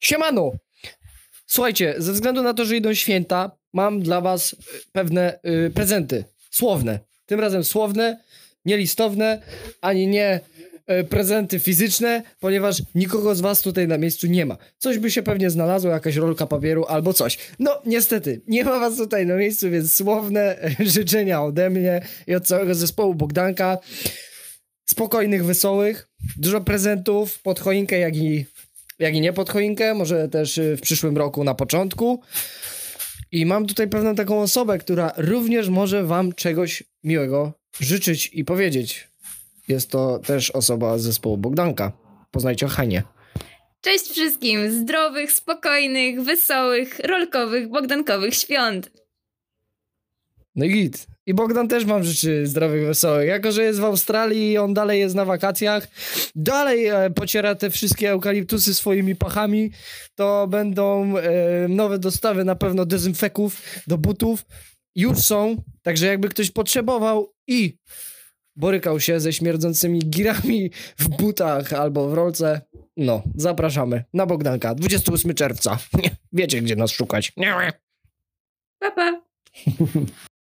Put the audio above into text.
Siemano! Słuchajcie, ze względu na to, że idą święta, mam dla was y, pewne y, prezenty. Słowne. Tym razem słowne, nie listowne, ani nie y, prezenty fizyczne, ponieważ nikogo z was tutaj na miejscu nie ma. Coś by się pewnie znalazło, jakaś rolka papieru albo coś. No, niestety, nie ma was tutaj na miejscu, więc słowne y, życzenia ode mnie i od całego zespołu Bogdanka. Spokojnych, wesołych, dużo prezentów pod choinkę, jak i jak i nie pod choinkę, może też y, w przyszłym roku na początku. I mam tutaj pewną taką osobę, która również może wam czegoś miłego życzyć i powiedzieć. Jest to też osoba z zespołu Bogdanka. Poznajcie Hanie. Cześć wszystkim! Zdrowych, spokojnych, wesołych, rolkowych, bogdankowych świąt! No i git. I Bogdan też mam życzy zdrowych, wesołych. Jako, że jest w Australii i on dalej jest na wakacjach, dalej e, pociera te wszystkie eukaliptusy swoimi pachami, to będą e, nowe dostawy na pewno dezynfeków do butów. Już są, także jakby ktoś potrzebował i borykał się ze śmierdzącymi girami w butach albo w rolce, no, zapraszamy na Bogdanka, 28 czerwca. Wiecie, gdzie nas szukać. Pa, pa!